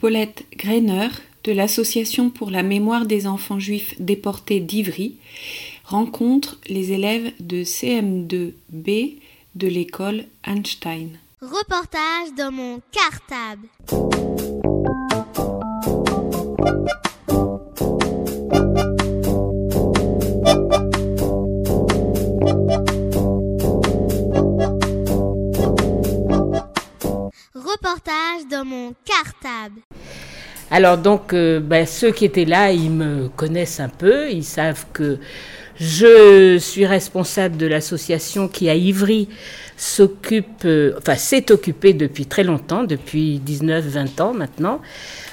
Paulette Greiner de l'Association pour la mémoire des enfants juifs déportés d'Ivry rencontre les élèves de CM2B de l'école Einstein. Reportage dans mon cartable. Alors donc, euh, ben, ceux qui étaient là, ils me connaissent un peu, ils savent que je suis responsable de l'association qui à Ivry s'occupe, euh, enfin s'est occupée depuis très longtemps, depuis 19-20 ans maintenant,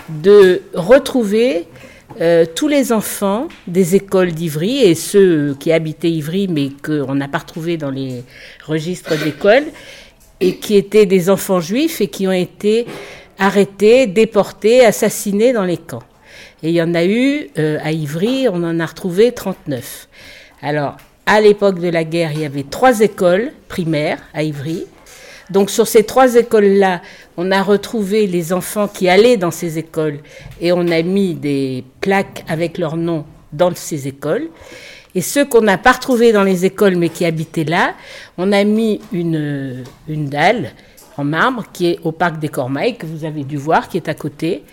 de retrouver euh, tous les enfants des écoles d'Ivry et ceux qui habitaient Ivry mais qu'on n'a pas retrouvés dans les registres d'école et qui étaient des enfants juifs et qui ont été arrêtés, déportés, assassinés dans les camps. Et il y en a eu euh, à Ivry, on en a retrouvé 39. Alors, à l'époque de la guerre, il y avait trois écoles primaires à Ivry. Donc sur ces trois écoles-là, on a retrouvé les enfants qui allaient dans ces écoles et on a mis des plaques avec leur nom dans ces écoles. Et ceux qu'on n'a pas retrouvés dans les écoles mais qui habitaient là, on a mis une, une dalle en marbre qui est au parc des Cormailles, que vous avez dû voir, qui est à côté,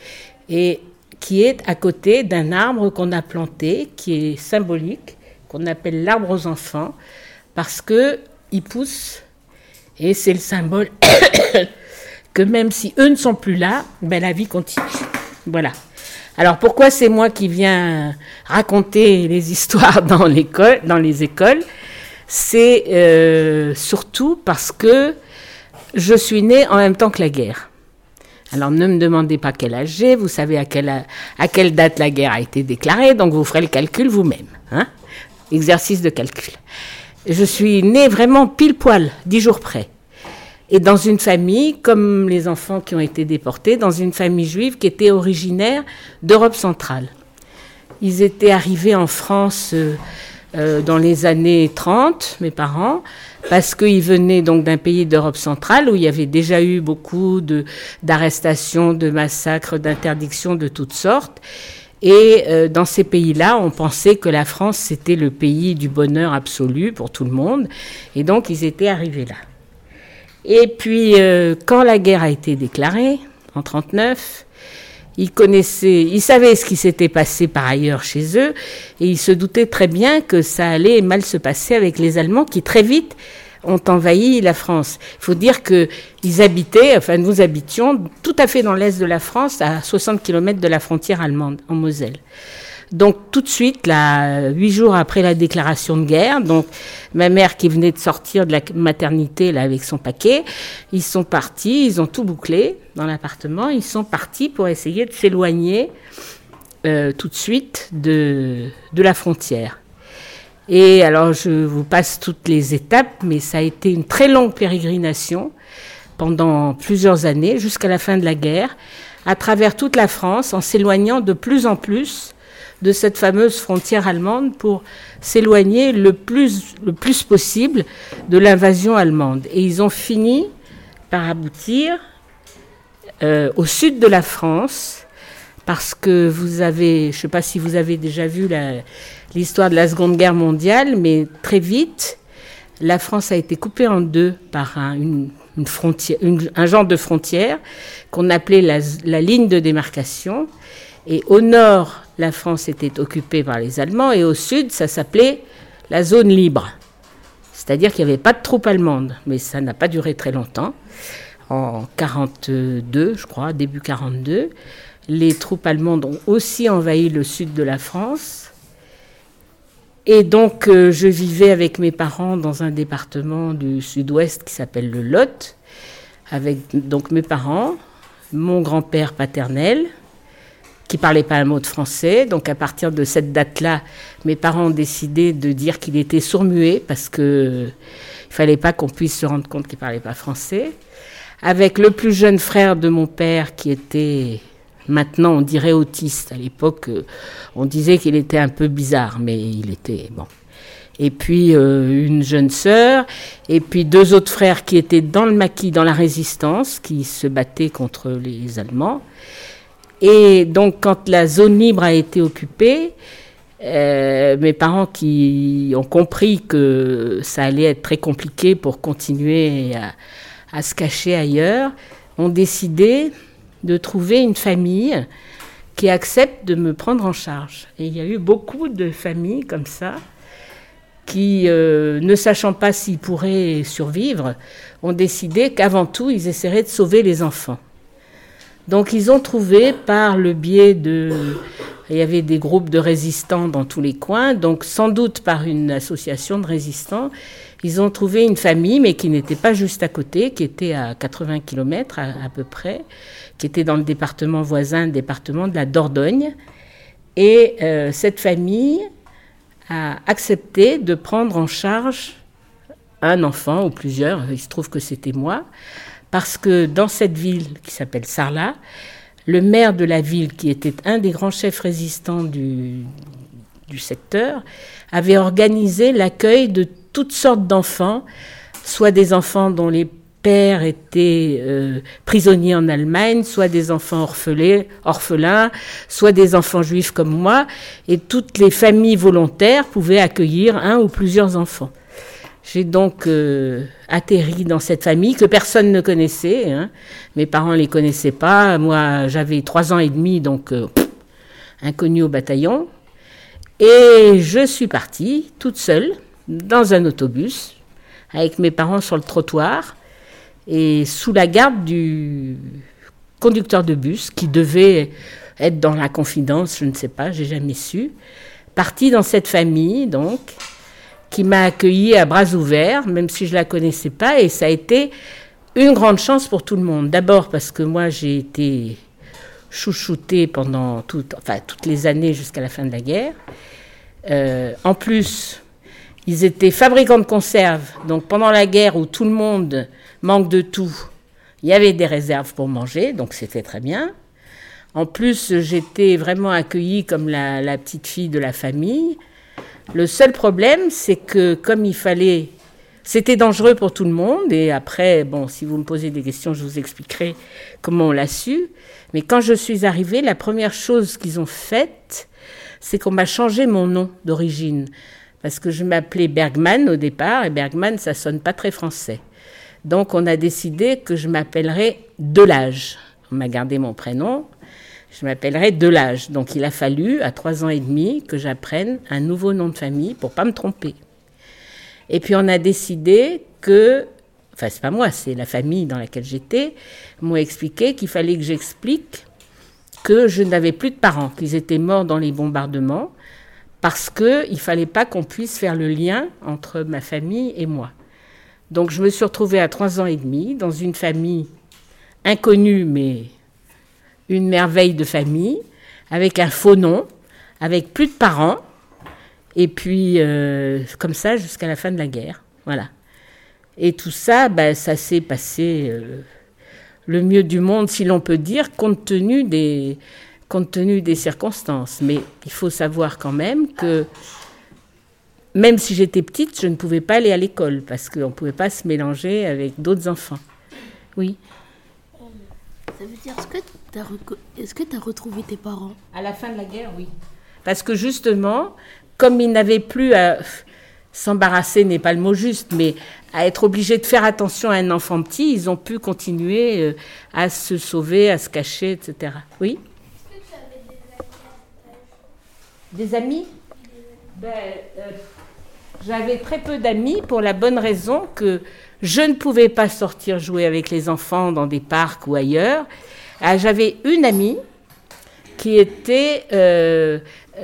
et qui est à côté d'un arbre qu'on a planté, qui est symbolique, qu'on appelle l'arbre aux enfants, parce que il pousse, et c'est le symbole que même si eux ne sont plus là, ben la vie continue. Voilà. Alors pourquoi c'est moi qui viens raconter les histoires dans les écoles? C'est euh, surtout parce que je suis née en même temps que la guerre. Alors ne me demandez pas quel âge j'ai, vous savez à quelle, date la guerre a été déclarée, donc vous ferez le calcul vous-même. Hein Exercice de calcul. Je suis née vraiment pile poil, dix jours près. Et dans une famille, comme les enfants qui ont été déportés, dans une famille juive qui était originaire d'Europe centrale. Ils étaient arrivés en France euh, euh, dans les années 30, mes parents, parce qu'ils venaient donc d'un pays d'Europe centrale où il y avait déjà eu beaucoup de, d'arrestations, de massacres, d'interdictions de toutes sortes. Et euh, dans ces pays-là, on pensait que la France, c'était le pays du bonheur absolu pour tout le monde. Et donc, ils étaient arrivés là. Et puis, euh, quand la guerre a été déclarée, en 39, ils connaissaient, ils savaient ce qui s'était passé par ailleurs chez eux, et ils se doutaient très bien que ça allait mal se passer avec les Allemands qui très vite ont envahi la France. Il faut dire que ils habitaient, enfin nous habitions tout à fait dans l'est de la France, à 60 km de la frontière allemande, en Moselle. Donc tout de suite, là, huit jours après la déclaration de guerre, donc ma mère qui venait de sortir de la maternité là avec son paquet, ils sont partis, ils ont tout bouclé dans l'appartement, ils sont partis pour essayer de s'éloigner euh, tout de suite de, de la frontière. Et alors je vous passe toutes les étapes, mais ça a été une très longue pérégrination pendant plusieurs années, jusqu'à la fin de la guerre, à travers toute la France, en s'éloignant de plus en plus de cette fameuse frontière allemande pour s'éloigner le plus, le plus possible de l'invasion allemande. Et ils ont fini par aboutir euh, au sud de la France, parce que vous avez, je ne sais pas si vous avez déjà vu l'histoire de la Seconde Guerre mondiale, mais très vite, la France a été coupée en deux par un, une, frontière, un genre de frontière qu'on appelait la, la ligne de démarcation. Et au nord, la France était occupée par les Allemands et au sud, ça s'appelait la zone libre. C'est-à-dire qu'il n'y avait pas de troupes allemandes, mais ça n'a pas duré très longtemps. En 42, je crois, début 42, les troupes allemandes ont aussi envahi le sud de la France. Et donc, euh, je vivais avec mes parents dans un département du sud-ouest qui s'appelle le Lot, avec donc mes parents, mon grand-père paternel, qui parlait pas un mot de français. Donc à partir de cette date-là, mes parents ont décidé de dire qu'il était sourd-muet parce que il fallait pas qu'on puisse se rendre compte qu'il parlait pas français. Avec le plus jeune frère de mon père qui était maintenant on dirait autiste. À l'époque, euh, on disait qu'il était un peu bizarre, mais il était bon. Et puis euh, une jeune sœur, et puis deux autres frères qui étaient dans le maquis, dans la résistance, qui se battaient contre les Allemands Et donc, quand la zone libre a été occupée, euh, mes parents qui ont compris que ça allait être très compliqué pour continuer à, se cacher ailleurs, ont décidé de trouver une famille qui accepte de me prendre en charge. Et il y a eu beaucoup de familles comme ça qui, euh, ne sachant pas s'ils pourraient survivre, ont décidé qu'avant tout, ils essaieraient de sauver les enfants. Donc ils ont trouvé par le biais de... Il y avait des groupes de résistants dans tous les coins, donc sans doute par une association de résistants, ils ont trouvé une famille, mais qui n'était pas juste à côté, qui était à 80 km à, peu près, qui était dans le département voisin, le département de la Dordogne. Et euh, cette famille a accepté de prendre en charge un enfant ou plusieurs, il se trouve que c'était moi, parce que dans cette ville qui s'appelle Sarlat, le maire de la ville, qui était un des grands chefs résistants du, secteur, avait organisé l'accueil de toutes sortes d'enfants, soit des enfants dont les pères étaient euh, prisonniers en Allemagne, soit des enfants orphelins, soit des enfants juifs comme moi, et toutes les familles volontaires pouvaient accueillir un ou plusieurs enfants. J'ai donc euh, atterri dans cette famille que personne ne connaissait. Hein. Mes parents ne les connaissaient pas. Moi, j'avais trois ans et demi, donc euh, inconnu au bataillon. Et je suis partie toute seule dans un autobus avec mes parents sur le trottoir et sous la garde du conducteur de bus qui devait être dans la confidence, je ne sais pas, j'ai jamais su, partie dans cette famille donc qui m'a accueilli à bras ouverts, même si je la connaissais pas, et ça a été une grande chance pour tout le monde. D'abord parce que moi j'ai été chouchoutée pendant toutes les années jusqu'à la fin de la guerre. Euh, en plus, ils étaient fabricants de conserves, donc pendant la guerre où tout le monde manque de tout, il y avait des réserves pour manger, donc c'était très bien. En plus, j'étais vraiment accueillie comme la petite fille de la famille. Le seul problème, c'est que comme il fallait, c'était dangereux pour tout le monde. Et après, bon, si vous me posez des questions, je vous expliquerai comment on l'a su. Mais quand je suis arrivée, la première chose qu'ils ont faite, c'est qu'on m'a changé mon nom d'origine. Parce que je m'appelais Bergman au départ, et Bergman, ça sonne pas très français. Donc on a décidé que je m'appellerais Delage. On m'a gardé mon prénom, je m'appellerai Delage. Donc il a fallu, à trois ans et demi, que j'apprenne un nouveau nom de famille pour pas me tromper. Et puis on a décidé que, enfin c'est pas moi, c'est la famille dans laquelle j'étais, m'ont expliqué qu'il fallait que j'explique que je n'avais plus de parents, qu'ils étaient morts dans les bombardements, parce qu'il ne fallait pas qu'on puisse faire le lien entre ma famille et moi. Donc je me suis retrouvée à trois ans et demi dans une famille inconnue mais une merveille de famille, avec un faux nom, avec plus de parents, et puis euh, comme ça jusqu'à la fin de la guerre. Voilà. Et tout ça, bah, ça s'est passé euh, le mieux du monde, si l'on peut dire, compte tenu des, compte tenu des circonstances. Mais il faut savoir quand même que même si j'étais petite, je ne pouvais pas aller à l'école parce qu'on ne pouvait pas se mélanger avec d'autres enfants. Oui. Ça veut dire, est-ce que tu as, retrouvé tes parents? À la fin de la guerre, oui. Parce que justement, comme ils n'avaient plus à s'embarrasser, n'est pas le mot juste, mais à être obligés de faire attention à un enfant petit, ils ont pu continuer euh, à se sauver, à se cacher, etc. Oui? Des amis? Ben, euh, J'avais très peu d'amis pour la bonne raison que je ne pouvais pas sortir jouer avec les enfants dans des parcs ou ailleurs. Ah, j'avais une amie qui était euh,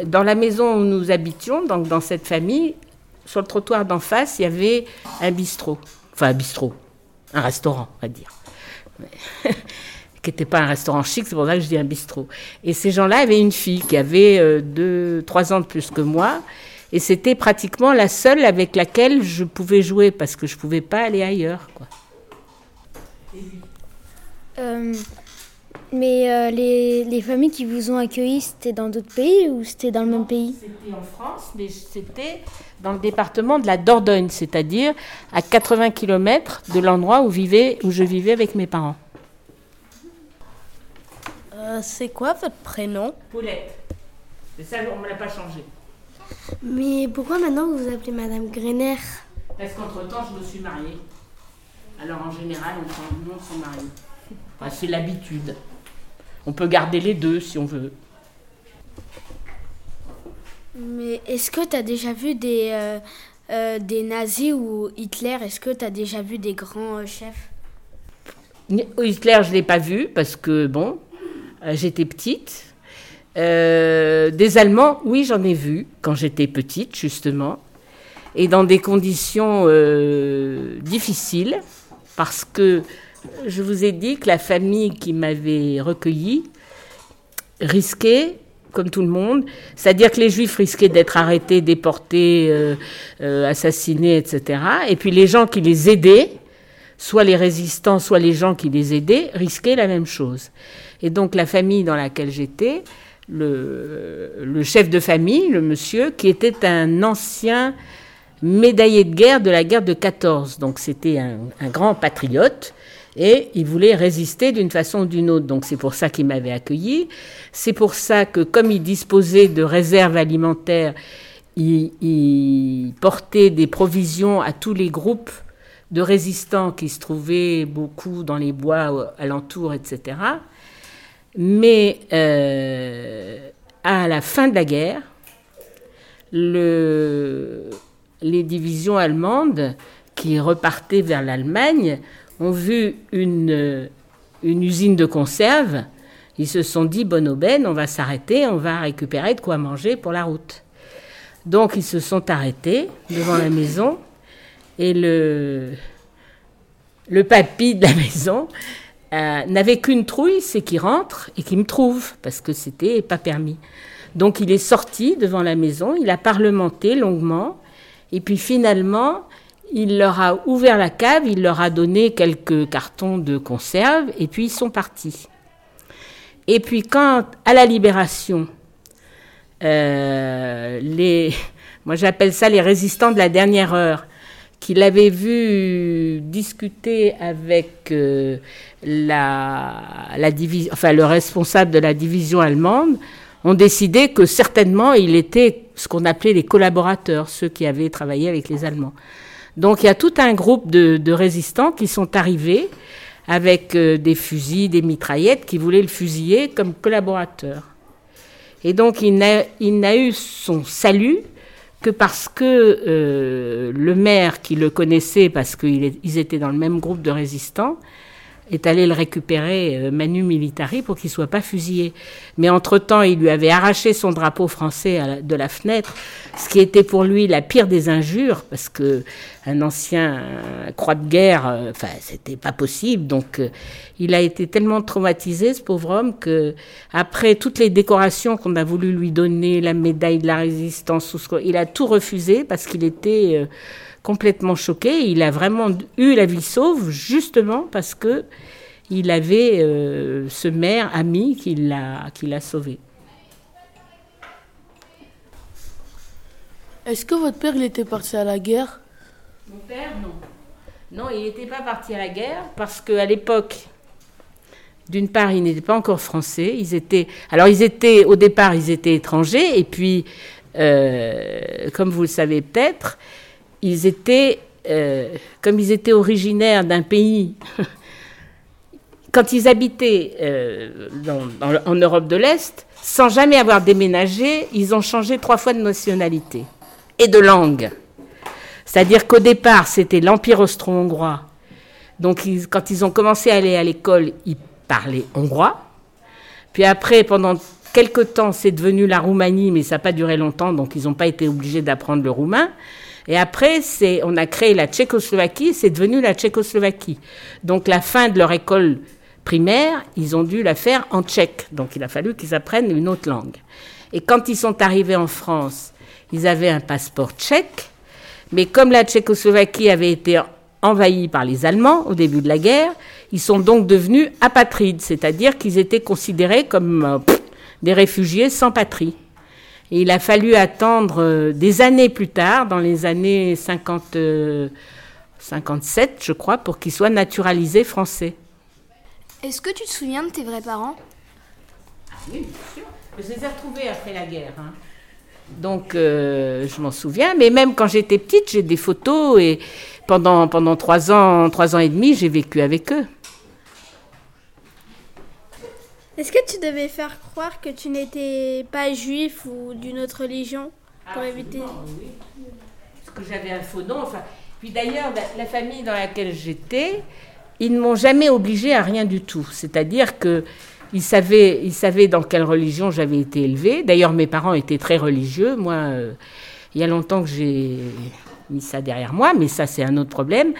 dans la maison où nous habitions, donc dans cette famille. Sur le trottoir d'en face, il y avait un bistrot. Enfin, un bistrot. Un restaurant, on va dire. qui n'était pas un restaurant chic, c'est pour ça que je dis un bistrot. Et ces gens-là avaient une fille qui avait euh, deux, trois ans de plus que moi et c'était pratiquement la seule avec laquelle je pouvais jouer parce que je ne pouvais pas aller ailleurs. Quoi. Euh, mais euh, les, les, familles qui vous ont accueilli, c'était dans d'autres pays ou c'était dans le même pays? C'était en France, mais c'était dans le département de la Dordogne, c'est-à-dire à 80 km de l'endroit où, où je vivais avec mes parents. Euh, c'est quoi votre prénom? Paulette. C'est ça, on ne l'a pas changé. Mais pourquoi maintenant vous vous appelez Madame Grener? Parce qu'entre-temps, je me suis mariée. Alors en général, on prend le nom de son mari. Enfin, c'est l'habitude. On peut garder les deux si on veut. Mais est-ce que tu as déjà vu des, euh, euh, des nazis ou Hitler? Est-ce que tu as déjà vu des grands euh, chefs? Hitler, je ne l'ai pas vu parce que, bon, j'étais petite. Euh, des Allemands, oui, j'en ai vu quand j'étais petite, justement. Et dans des conditions euh, difficiles parce que je vous ai dit que la famille qui m'avait recueillie risquait comme tout le monde. C'est-à-dire que les juifs risquaient d'être arrêtés, déportés, euh, assassinés, etc. Et puis les gens qui les aidaient, soit les résistants, soit les gens qui les aidaient, risquaient la même chose. Et donc la famille dans laquelle j'étais, le, chef de famille, le monsieur, qui était un ancien médaillé de guerre de la guerre de 14. Donc c'était un, grand patriote et il voulait résister d'une façon ou d'une autre. Donc c'est pour ça qu'il m'avait accueilli. C'est pour ça que comme il disposait de réserves alimentaires, il, il, portait des provisions à tous les groupes de résistants qui se trouvaient beaucoup dans les bois alentours, etc. Mais euh, à la fin de la guerre, le, les divisions allemandes qui repartaient vers l'Allemagne ont vu une, usine de conserve. Ils se sont dit, bonne aubaine, on va s'arrêter, on va récupérer de quoi manger pour la route. Donc ils se sont arrêtés devant la maison et le papy de la maison euh, n'avait qu'une trouille, c'est qu'il rentre et qu'il me trouve, parce que c'était pas permis. Donc il est sorti devant la maison, il a parlementé longuement, et puis finalement, il leur a ouvert la cave, il leur a donné quelques cartons de conserve, et puis ils sont partis. Et puis quand, à la libération, euh, les, moi j'appelle ça les résistants de la dernière heure, qu'il avait vu discuter avec euh, la, la division, enfin le responsable de la division allemande, ont décidé que certainement il était ce qu'on appelait les collaborateurs, ceux qui avaient travaillé avec les Allemands. Donc il y a tout un groupe de, résistants qui sont arrivés avec euh, des fusils, des mitraillettes, qui voulaient le fusiller comme collaborateur. Et donc il n'a eu son salut que parce que euh, le maire qui le connaissait, parce qu'ils étaient dans le même groupe de résistants, est allé le récupérer euh, manu militari pour qu'il soit pas fusillé. Mais entre-temps, il lui avait arraché son drapeau français de la fenêtre, ce qui était pour lui la pire des injures, parce que un ancien croix de guerre, euh, enfin, c'était pas possible. Donc, euh, il a été tellement traumatisé, ce pauvre homme, que après toutes les décorations qu'on a voulu lui donner, la médaille de la résistance, il a tout refusé parce qu'il était complètement choqué. Il a vraiment eu la vie sauve justement parce que il avait euh, ce maire ami qui l'a qui l'a sauvé. Est-ce que votre père il était parti à la guerre? Mon père non. Non, il n'était pas parti à la guerre parce qu'à l'époque, d'une part, ils n'étaient pas encore français. Ils étaient, alors ils étaient au départ, ils étaient étrangers, et puis, euh, comme vous le savez peut-être, ils étaient, euh, comme ils étaient originaires d'un pays, quand ils habitaient euh, en Europe de l'Est, sans jamais avoir déménagé, ils ont changé trois fois de nationalité et de langue. C'est-à-dire qu'au départ, c'était l'Empire austro-hongrois. Donc, quand ils ont commencé à aller à l'école, ils parlaient hongrois. Puis après, pendant quelque temps, c'est devenu la Roumanie, mais ça n'a pas duré longtemps, donc ils n'ont pas été obligés d'apprendre le roumain. Et après, on a créé la Tchécoslovaquie, c'est devenu la Tchécoslovaquie. Donc la fin de leur école primaire, ils ont dû la faire en tchèque. Donc il a fallu qu'ils apprennent une autre langue. Et quand ils sont arrivés en France, ils avaient un passeport tchèque, mais comme la Tchécoslovaquie avait été envahie par les Allemands au début de la guerre, ils sont donc devenus apatrides, c'est-à-dire qu'ils étaient considérés comme euh, des réfugiés sans patrie. Et il a fallu attendre euh, des années plus tard, dans les années 50, euh, 57, je crois, pour qu'ils soient naturalisés français. Est-ce que tu te souviens de tes vrais parents? Oui, bien sûr. Je les ai retrouvés après la guerre. hein. Donc, euh, je m'en souviens. Mais même quand j'étais petite, j'ai des photos et pendant, pendant trois ans, trois ans et demi, j'ai vécu avec eux. Est-ce que tu devais faire croire que tu n'étais pas juif ou d'une autre religion pour éviter? oui. Parce que j'avais un faux nom. Enfin, puis d'ailleurs, la, la famille dans laquelle j'étais, ils ne m'ont jamais obligé à rien du tout. C'est-à-dire que ils savaient, ils savaient dans quelle religion j'avais été élevée. D'ailleurs, mes parents étaient très religieux. Moi, euh, il y a longtemps que j'ai mis ça derrière moi, mais ça, c'est un autre problème.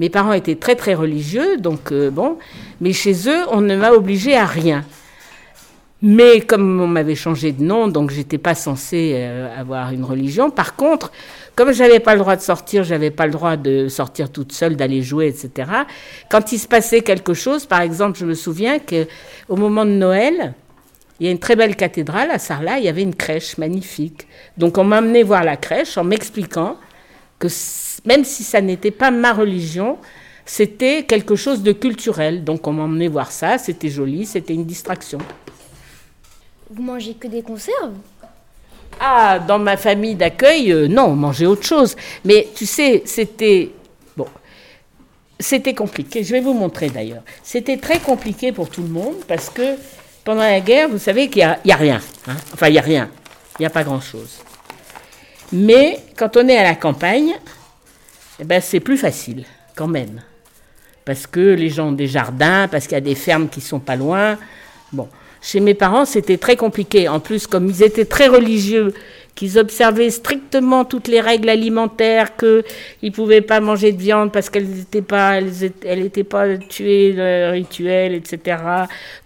Mes parents étaient très, très religieux, donc euh, bon. Mais chez eux, on ne m'a obligé à rien. Mais comme on m'avait changé de nom, donc j'étais pas censée euh, avoir une religion. Par contre, comme j'avais pas le droit de sortir, j'avais pas le droit de sortir toute seule, d'aller jouer, etc. Quand il se passait quelque chose, par exemple, je me souviens que au moment de Noël, il y a une très belle cathédrale à Sarlat, il y avait une crèche magnifique. Donc on m'a amené voir la crèche en m'expliquant que même si ça n'était pas ma religion, c'était quelque chose de culturel. Donc on m'a emmené voir ça, c'était joli, c'était une distraction. Vous mangez que des conserves? Ah, dans ma famille d'accueil, euh, non, on mangeait autre chose. Mais tu sais, c'était. Bon. C'était compliqué. Je vais vous montrer d'ailleurs. C'était très compliqué pour tout le monde parce que pendant la guerre, vous savez qu'il n'y a, a, rien. hein. Enfin, il n'y a rien. Il n'y a pas grand-chose. Mais quand on est à la campagne, eh ben, c'est plus facile, quand même. Parce que les gens ont des jardins, parce qu'il y a des fermes qui sont pas loin. Bon. Chez mes parents, c'était très compliqué. En plus, comme ils étaient très religieux, qu'ils observaient strictement toutes les règles alimentaires, qu'ils ne pouvaient pas manger de viande parce qu'elles n'étaient pas, elles étaient, elles étaient pas tuées, le rituel, etc.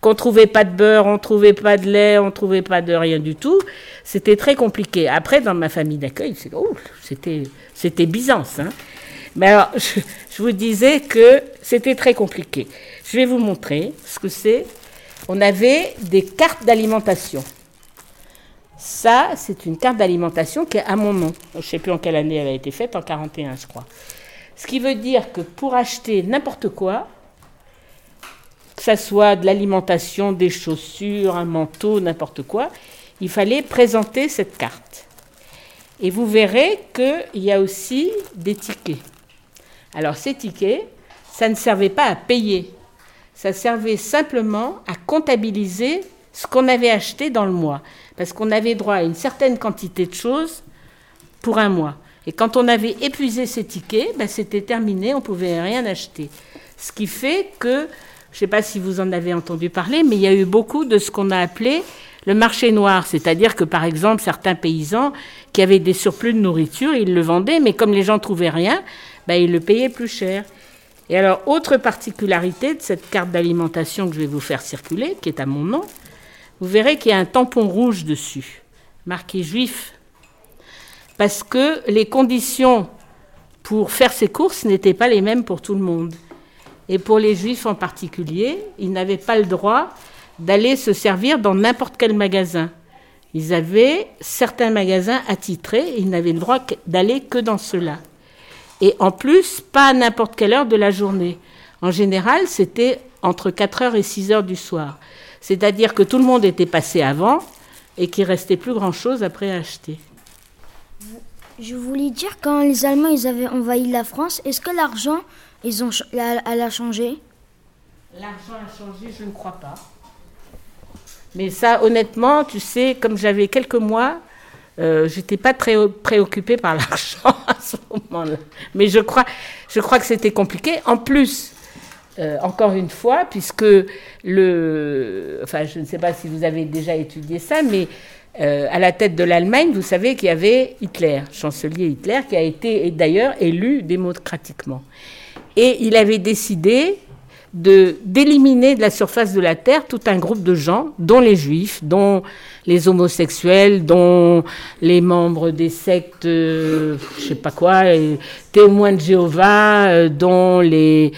Qu'on trouvait pas de beurre, on trouvait pas de lait, on trouvait pas de rien du tout. C'était très compliqué. Après, dans ma famille d'accueil, oh, c'était, c'était Byzance. Hein. Mais alors, je, vous disais que c'était très compliqué. Je vais vous montrer ce que c'est on avait des cartes d'alimentation. Ça, c'est une carte d'alimentation qui est à mon nom. Je ne sais plus en quelle année elle a été faite, en 41, je crois. Ce qui veut dire que pour acheter n'importe quoi, que ça soit de l'alimentation, des chaussures, un manteau, n'importe quoi, il fallait présenter cette carte. Et vous verrez qu'il y a aussi des tickets. Alors ces tickets, ça ne servait pas à payer ça servait simplement à comptabiliser ce qu'on avait acheté dans le mois. Parce qu'on avait droit à une certaine quantité de choses pour un mois. Et quand on avait épuisé ces tickets, ben c'était terminé, on ne pouvait rien acheter. Ce qui fait que, je ne sais pas si vous en avez entendu parler, mais il y a eu beaucoup de ce qu'on a appelé le marché noir. C'est-à-dire que, par exemple, certains paysans qui avaient des surplus de nourriture, ils le vendaient, mais comme les gens ne trouvaient rien, ben ils le payaient plus cher. Et alors, autre particularité de cette carte d'alimentation que je vais vous faire circuler, qui est à mon nom, vous verrez qu'il y a un tampon rouge dessus, marqué juif. Parce que les conditions pour faire ses courses n'étaient pas les mêmes pour tout le monde. Et pour les juifs en particulier, ils n'avaient pas le droit d'aller se servir dans n'importe quel magasin. Ils avaient certains magasins attitrés, ils n'avaient le droit d'aller que dans ceux-là. Et en plus, pas à n'importe quelle heure de la journée. En général, c'était entre 4h et 6h du soir. C'est-à-dire que tout le monde était passé avant et qu'il restait plus grand-chose après à acheter. Je voulais dire, quand les Allemands ils avaient envahi la France, est-ce que l'argent, ils ont, elle a changé? L'argent a changé, je ne crois pas. Mais ça, honnêtement, tu sais, comme j'avais quelques mois, euh, j'étais pas très préoccupée par l'argent à ce moment-là. Mais je crois, je crois que c'était compliqué. En plus, euh, encore une fois, puisque le, enfin, je ne sais pas si vous avez déjà étudié ça, mais euh, à la tête de l'Allemagne, vous savez qu'il y avait Hitler, chancelier Hitler, qui a été d'ailleurs élu démocratiquement. Et il avait décidé d'éliminer de la surface de la terre tout un groupe de gens, dont les juifs, dont les homosexuels, dont les membres des sectes, euh, je sais pas quoi, témoins de Jéhovah, euh, dont les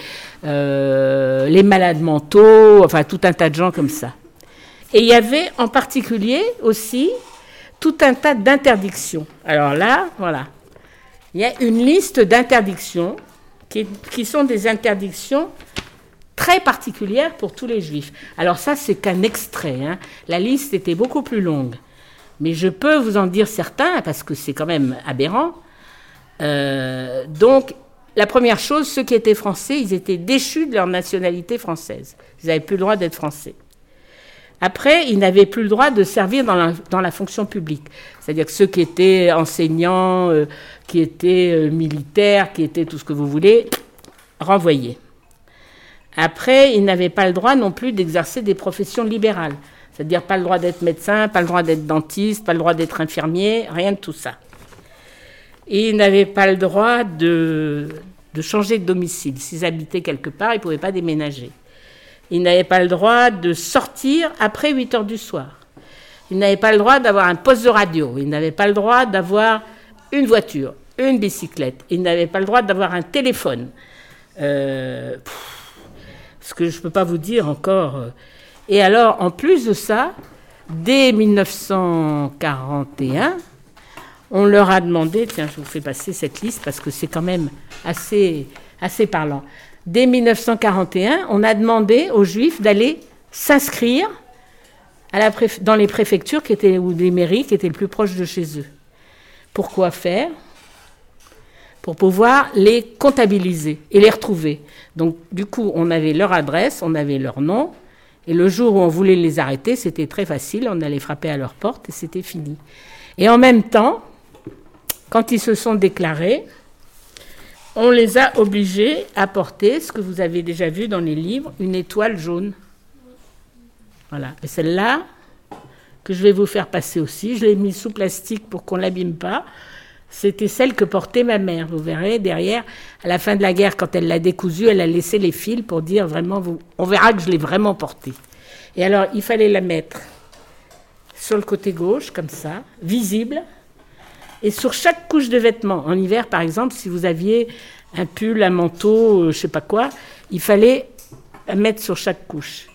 euh, les malades mentaux, enfin tout un tas de gens comme ça. Et il y avait en particulier aussi tout un tas d'interdictions. Alors là, voilà, il y a une liste d'interdictions qui, qui sont des interdictions très particulière pour tous les juifs. Alors ça, c'est qu'un extrait. hein. La liste était beaucoup plus longue. Mais je peux vous en dire certains, parce que c'est quand même aberrant. Euh, donc, la première chose, ceux qui étaient français, ils étaient déchus de leur nationalité française. Ils n'avaient plus le droit d'être français. Après, ils n'avaient plus le droit de servir dans la, fonction publique. C'est-à-dire que ceux qui étaient enseignants, euh, qui étaient euh, militaires, qui étaient tout ce que vous voulez, renvoyés. Après, ils n'avaient pas le droit non plus d'exercer des professions libérales. C'est-à-dire pas le droit d'être médecin, pas le droit d'être dentiste, pas le droit d'être infirmier, rien de tout ça. Ils n'avaient pas le droit de, changer de domicile. S'ils habitaient quelque part, ils ne pouvaient pas déménager. Ils n'avaient pas le droit de sortir après 8 heures du soir. Ils n'avaient pas le droit d'avoir un poste de radio. Ils n'avaient pas le droit d'avoir une voiture, une bicyclette. Ils n'avaient pas le droit d'avoir un téléphone. Euh, ce que je ne peux pas vous dire encore. euh. Et alors, en plus de ça, dès 1941, on leur a demandé, tiens, je vous fais passer cette liste parce que c'est quand même assez, parlant. Dès 1941, on a demandé aux Juifs d'aller s'inscrire dans les préfectures qui étaient, ou les mairies qui étaient le plus proches de chez eux. Pourquoi faire? Pour pouvoir les comptabiliser et les retrouver. Donc, du coup, on avait leur adresse, on avait leur nom, et le jour où on voulait les arrêter, c'était très facile, on allait frapper à leur porte et c'était fini. Et en même temps, quand ils se sont déclarés, on les a obligés à porter ce que vous avez déjà vu dans les livres, une étoile jaune. Voilà. Et celle-là, que je vais vous faire passer aussi, je l'ai mise sous plastique pour qu'on l'abîme pas. C'était celle que portait ma mère. Vous verrez derrière, à la fin de la guerre, quand elle l'a décousue, elle a laissé les fils pour dire vraiment, on verra que je l'ai vraiment portée. Et alors, il fallait la mettre sur le côté gauche, comme ça, visible, et sur chaque couche de vêtements. En hiver, par exemple, si vous aviez un pull, un manteau, euh, je sais pas quoi, il fallait la mettre sur chaque couche.